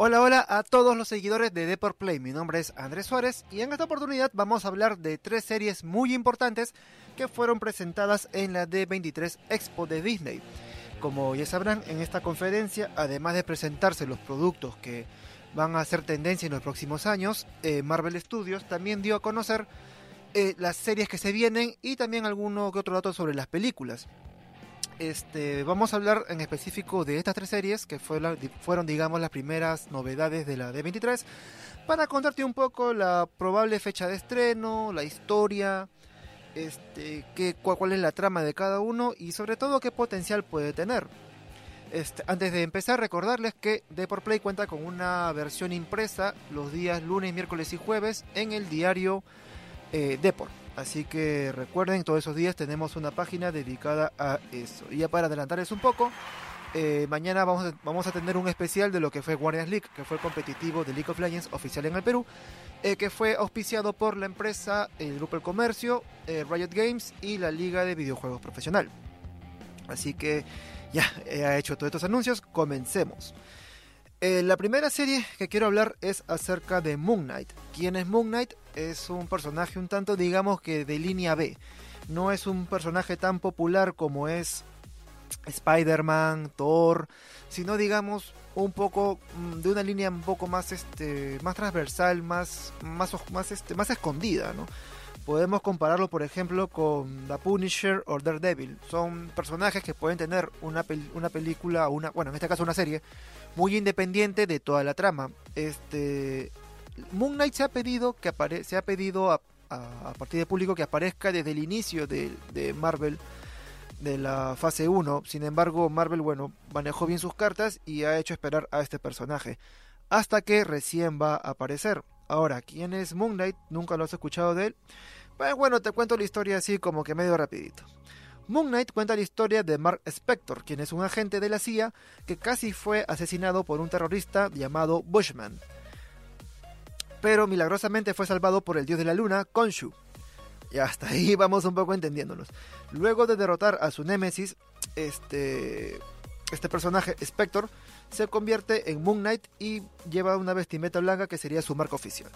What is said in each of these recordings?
Hola, hola a todos los seguidores de Deport Play. Mi nombre es Andrés Suárez y en esta oportunidad vamos a hablar de tres series muy importantes que fueron presentadas en la D23 Expo de Disney. Como ya sabrán, en esta conferencia, además de presentarse los productos que van a hacer tendencia en los próximos años, eh, Marvel Studios también dio a conocer eh, las series que se vienen y también alguno que otro dato sobre las películas. Este, vamos a hablar en específico de estas tres series que fueron, digamos, las primeras novedades de la D23 para contarte un poco la probable fecha de estreno, la historia, este, qué, cuál, es la trama de cada uno y sobre todo qué potencial puede tener. Este, antes de empezar, recordarles que Deport Play cuenta con una versión impresa los días lunes, miércoles y jueves en el diario eh, Deport. Así que recuerden, todos esos días tenemos una página dedicada a eso. Y ya para adelantarles un poco, eh, mañana vamos a, tener un especial de lo que fue Guardians League, que fue el competitivo de League of Legends oficial en el Perú, eh, que fue auspiciado por la empresa, el Grupo El Comercio, eh, Riot Games y la Liga de Videojuegos Profesional. Así que ya he hecho todos estos anuncios, comencemos. La primera serie que quiero hablar es acerca de Moon Knight. ¿Quién es Moon Knight? es un personaje un tanto, digamos que de línea B. No es un personaje tan popular como es Spider-Man, Thor, sino digamos un poco mm, de una línea un poco más este más transversal, más más más este más escondida, ¿no? Podemos compararlo, por ejemplo, con The Punisher o Daredevil. Son personajes que pueden tener una, una película, una, bueno, en este caso una serie, muy independiente de toda la trama. Este, Moon Knight se ha pedido que se ha pedido a, partir de público que aparezca desde el inicio de, Marvel de la fase 1. Sin embargo, Marvel, bueno, manejó bien sus cartas y ha hecho esperar a este personaje. Hasta que recién va a aparecer. Ahora, ¿quién es Moon Knight? Nunca lo has escuchado de él. Pues bueno, te cuento la historia así como que medio rapidito. Moon Knight cuenta la historia de Mark Spector, quien es un agente de la CIA que casi fue asesinado por un terrorista llamado Bushman pero milagrosamente fue salvado por el dios de la luna, Khonshu. Y hasta ahí vamos un poco entendiéndonos. Luego de derrotar a su némesis, este, este personaje, Spector, se convierte en Moon Knight y lleva una vestimenta blanca que sería su marca oficial.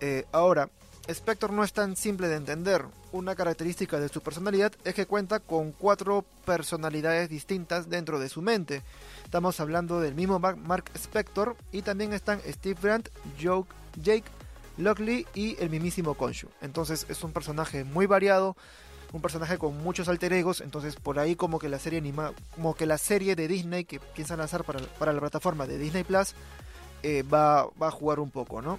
Eh, ahora, Spector no es tan simple de entender. Una característica de su personalidad es que cuenta con cuatro personalidades distintas dentro de su mente. Estamos hablando del mismo Mark Spector y también están Steve Brandt, Jake Lockley y el mismísimo Konshu. Entonces es un personaje muy variado, un personaje con muchos alter egos, entonces por ahí como que la serie anima, como que la serie de Disney que piensan lanzar para, la plataforma de Disney Plus eh, va, va, a jugar un poco, ¿no?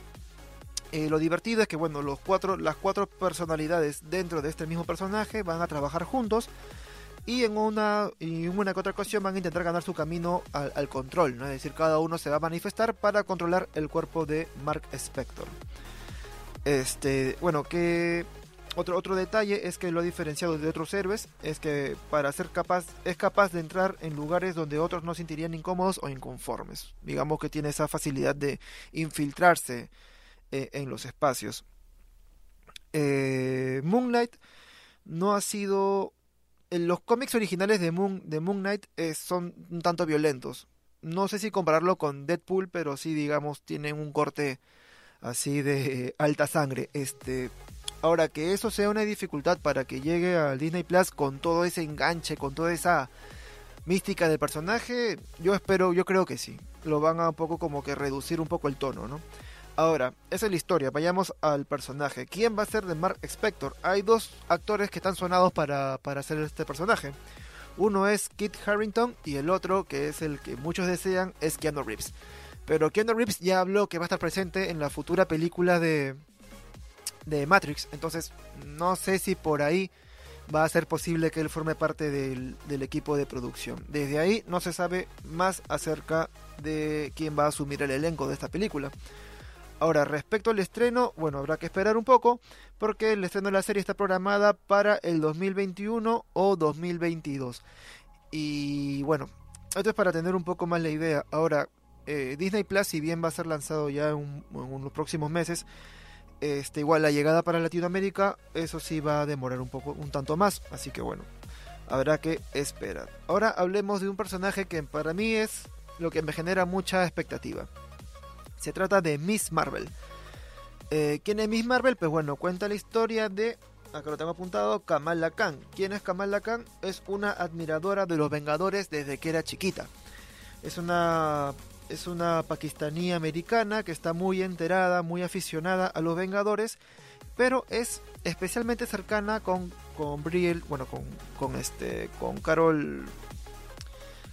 Eh, lo divertido es que bueno, los cuatro, las cuatro personalidades dentro de este mismo personaje van a trabajar juntos y en una y una que otra ocasión van a intentar ganar su camino al, control, es decir, cada uno se va a manifestar para controlar el cuerpo de Mark Spector. Este, bueno, que otro, otro detalle es que lo diferenciado de otros héroes es que para ser capaz es capaz de entrar en lugares donde otros no se sentirían incómodos o inconformes. Digamos que tiene esa facilidad de infiltrarse eh, en los espacios. Eh, Moonlight no ha sido los cómics originales de Moon, de Moon Knight eh, son un tanto violentos. No sé si compararlo con Deadpool, pero sí, digamos, tienen un corte así de alta sangre. Este, ahora que eso sea una dificultad para que llegue al Disney Plus con todo ese enganche, con toda esa mística del personaje, yo espero, yo creo que sí. Lo van a un poco como que reducir un poco el tono, ¿no? Ahora, esa es la historia. Vayamos al personaje. ¿Quién va a ser de Mark Spector? Hay dos actores que están sonados para, para hacer este personaje. Uno es Kit Harrington y el otro, que es el que muchos desean, es Keanu Reeves. Pero Keanu Reeves ya habló que va a estar presente en la futura película de, de Matrix. Entonces, no sé si por ahí va a ser posible que él forme parte del, del, equipo de producción. Desde ahí no se sabe más acerca de quién va a asumir el elenco de esta película. Ahora, respecto al estreno, bueno, habrá que esperar un poco porque el estreno de la serie está programada para el 2021 o 2022. Y bueno, esto es para tener un poco más la idea. Ahora, eh, Disney Plus, si bien va a ser lanzado ya en, los próximos meses, este, igual la llegada para Latinoamérica, eso sí va a demorar un poco, un tanto más. Así que bueno, habrá que esperar. Ahora hablemos de un personaje que para mí es lo que me genera mucha expectativa. Se trata de Miss Marvel. Eh, ¿Quién es Miss Marvel? Pues bueno, cuenta la historia de, acá lo tengo apuntado, Kamala Khan. ¿Quién es Kamala Khan? Es una admiradora de los Vengadores desde que era chiquita. Es una, es una pakistaní americana que está muy enterada, muy aficionada a los Vengadores, pero es especialmente cercana con, con Brielle, bueno, con, con, este, con Carol,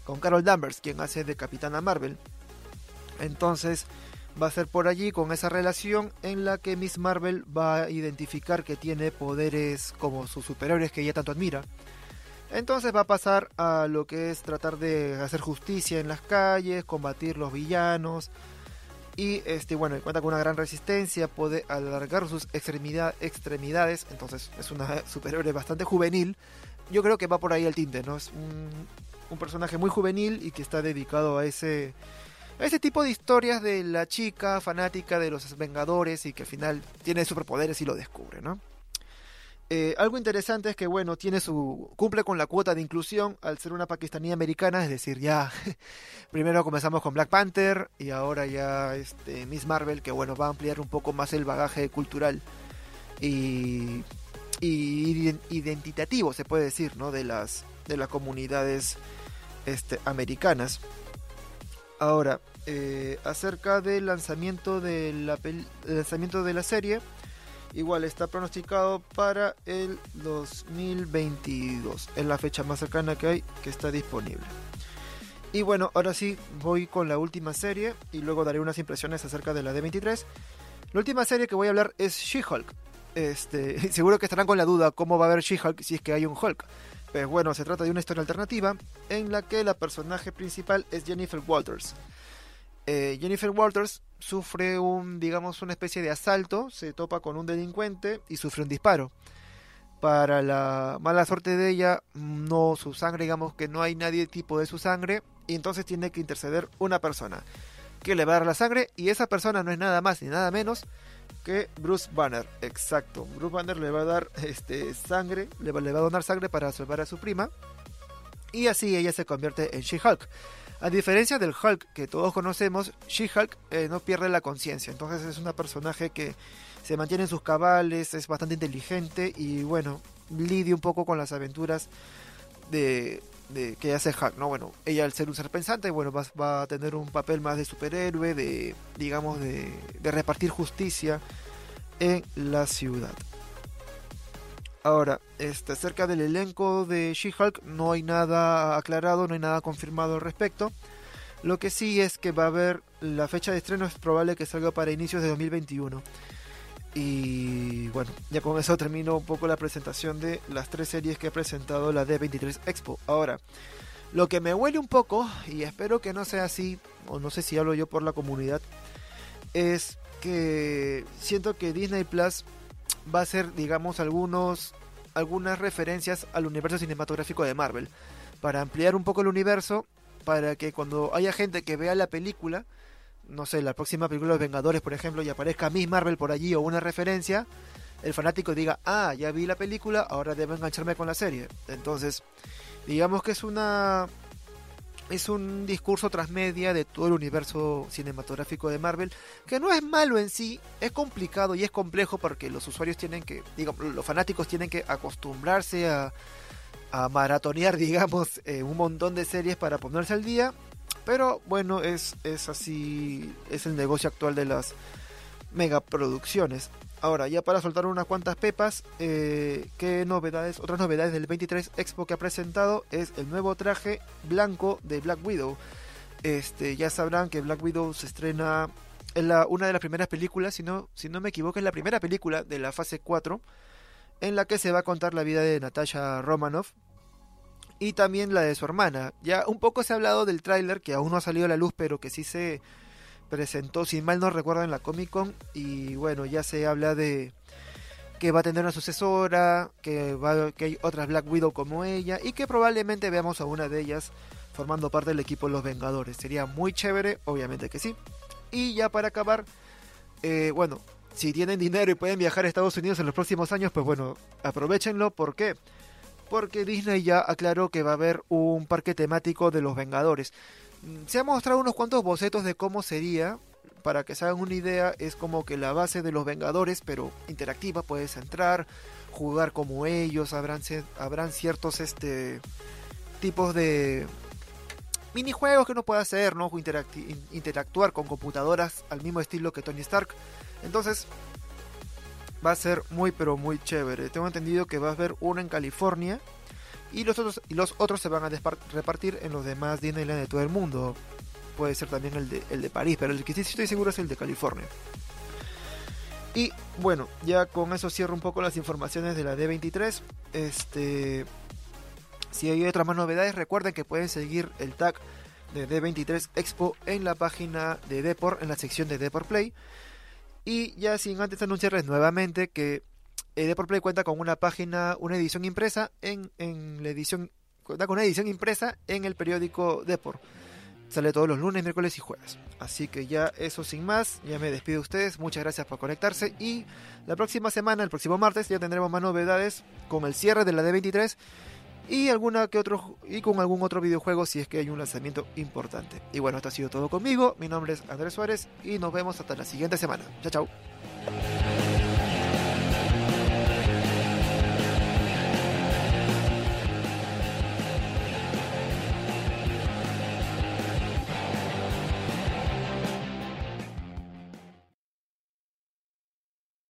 con Carol Danvers, quien hace de Capitana Marvel. Entonces, va a ser por allí con esa relación en la que Miss Marvel va a identificar que tiene poderes como sus superiores que ella tanto admira. Entonces va a pasar a lo que es tratar de hacer justicia en las calles, combatir los villanos y este bueno, cuenta con una gran resistencia, puede alargar sus extremidades, entonces es una superhéroe bastante juvenil. Yo creo que va por ahí el tinte, ¿no? Es un, un personaje muy juvenil y que está dedicado a ese ese tipo de historias de la chica fanática de los Vengadores y que al final tiene superpoderes y lo descubre, ¿no? Eh, algo interesante es que, bueno, tiene su cumple con la cuota de inclusión al ser una pakistaní americana, es decir, ya primero comenzamos con Black Panther y ahora ya este, Miss Marvel, que bueno, va a ampliar un poco más el bagaje cultural y, y identitativo, se puede decir, ¿no? De las, de las comunidades este, americanas. Ahora, eh, acerca del lanzamiento de, la lanzamiento de la serie, igual está pronosticado para el 2022. Es la fecha más cercana que hay que está disponible. Y bueno, ahora sí voy con la última serie y luego daré unas impresiones acerca de la D23. La última serie que voy a hablar es She-Hulk. Este, seguro que estarán con la duda cómo va a haber She-Hulk si es que hay un Hulk. Pues bueno, se trata de una historia alternativa en la que la personaje principal es Jennifer Walters. Eh, Jennifer Walters sufre un, digamos, una especie de asalto, se topa con un delincuente y sufre un disparo. Para la mala suerte de ella, no su sangre, digamos que no hay nadie tipo de su sangre, y entonces tiene que interceder una persona que le va a dar la sangre, y esa persona no es nada más ni nada menos que Bruce Banner. Exacto, Bruce Banner le va a dar este, sangre, le va, le va a donar sangre para salvar a su prima, y así ella se convierte en She-Hulk. A diferencia del Hulk que todos conocemos, She-Hulk eh, no pierde la conciencia. Entonces es una personaje que se mantiene en sus cabales, es bastante inteligente y bueno, lidia un poco con las aventuras de, que hace Hulk, ¿no? Bueno, ella al ser un ser pensante, bueno, va, va a tener un papel más de superhéroe, de, digamos, de, de repartir justicia en la ciudad. Ahora, este, acerca del elenco de She-Hulk no hay nada aclarado, no hay nada confirmado al respecto. Lo que sí es que va a haber la fecha de estreno es probable que salga para inicios de 2021. Y bueno, ya con eso termino un poco la presentación de las tres series que ha presentado la D23 Expo. Ahora, lo que me huele un poco, y espero que no sea así, o no sé si hablo yo por la comunidad, es que siento que Disney Plus va a ser, digamos, algunos, algunas referencias al universo cinematográfico de Marvel. Para ampliar un poco el universo, para que cuando haya gente que vea la película, no sé, la próxima película de Vengadores, por ejemplo, y aparezca Miss Marvel por allí o una referencia, el fanático diga, ah, ya vi la película, ahora debo engancharme con la serie. Entonces, digamos que es una es un discurso transmedia de todo el universo cinematográfico de Marvel, que no es malo en sí, es complicado y es complejo porque los usuarios tienen que, digamos, los fanáticos tienen que acostumbrarse a, a maratonear, digamos, eh, un montón de series para ponerse al día. Pero bueno, es, es así, es el negocio actual de las megaproducciones. Ahora, ya para soltar unas cuantas pepas, eh, ¿qué novedades? Otras novedades del 23 Expo que ha presentado es el nuevo traje blanco de Black Widow. Este, ya sabrán que Black Widow se estrena en la, una de las primeras películas, si no, si no me equivoco, es la primera película de la fase 4, en la que se va a contar la vida de Natasha Romanoff y también la de su hermana. Ya un poco se ha hablado del tráiler que aún no ha salido a la luz, pero que sí se presentó, si mal no recuerdo, en la Comic Con. Y bueno, ya se habla de que va a tener una sucesora, que, va, que hay otras Black Widow como ella, y que probablemente veamos a una de ellas formando parte del equipo los Vengadores. Sería muy chévere, obviamente que sí. Y ya para acabar, eh, bueno, si tienen dinero y pueden viajar a Estados Unidos en los próximos años, pues bueno, aprovechenlo. ¿Por qué? Porque Disney ya aclaró que va a haber un parque temático de los Vengadores Mm, se han mostrado unos cuantos bocetos de cómo sería. Para que se hagan una idea, es como que la base de los Vengadores, pero interactiva. Puedes entrar, jugar como ellos, habrán, habrán ciertos este, tipos de minijuegos que uno puede hacer, ¿no? interactuar con computadoras al mismo estilo que Tony Stark. Entonces, va a ser muy pero muy chévere. Tengo entendido que va a haber uno en California y los otros, y los otros se van a repartir en los demás Disneyland de todo el mundo. Puede ser también el de, el de París, pero el que sí estoy seguro es el de California. Y bueno, ya con eso cierro un poco las informaciones de la D23. Este, si hay otras más novedades, recuerden que pueden seguir el tag de D23 Expo en la página de Deport, en la sección de Deport Play. Y ya sin antes anunciarles nuevamente que eh, Deport Play cuenta con una página, una edición impresa en, en la edición, cuenta con una edición impresa en el periódico Deport. Sale todos los lunes, miércoles y jueves. Así que ya eso sin más, ya me despido de ustedes. Muchas gracias por conectarse. Y la próxima semana, el próximo martes, ya tendremos más novedades con el cierre de la D23 y alguna que otro y con algún otro videojuego si es que hay un lanzamiento importante. Y bueno, esto ha sido todo conmigo. Mi nombre es Andrés Suárez y nos vemos hasta la siguiente semana. Chao, chao.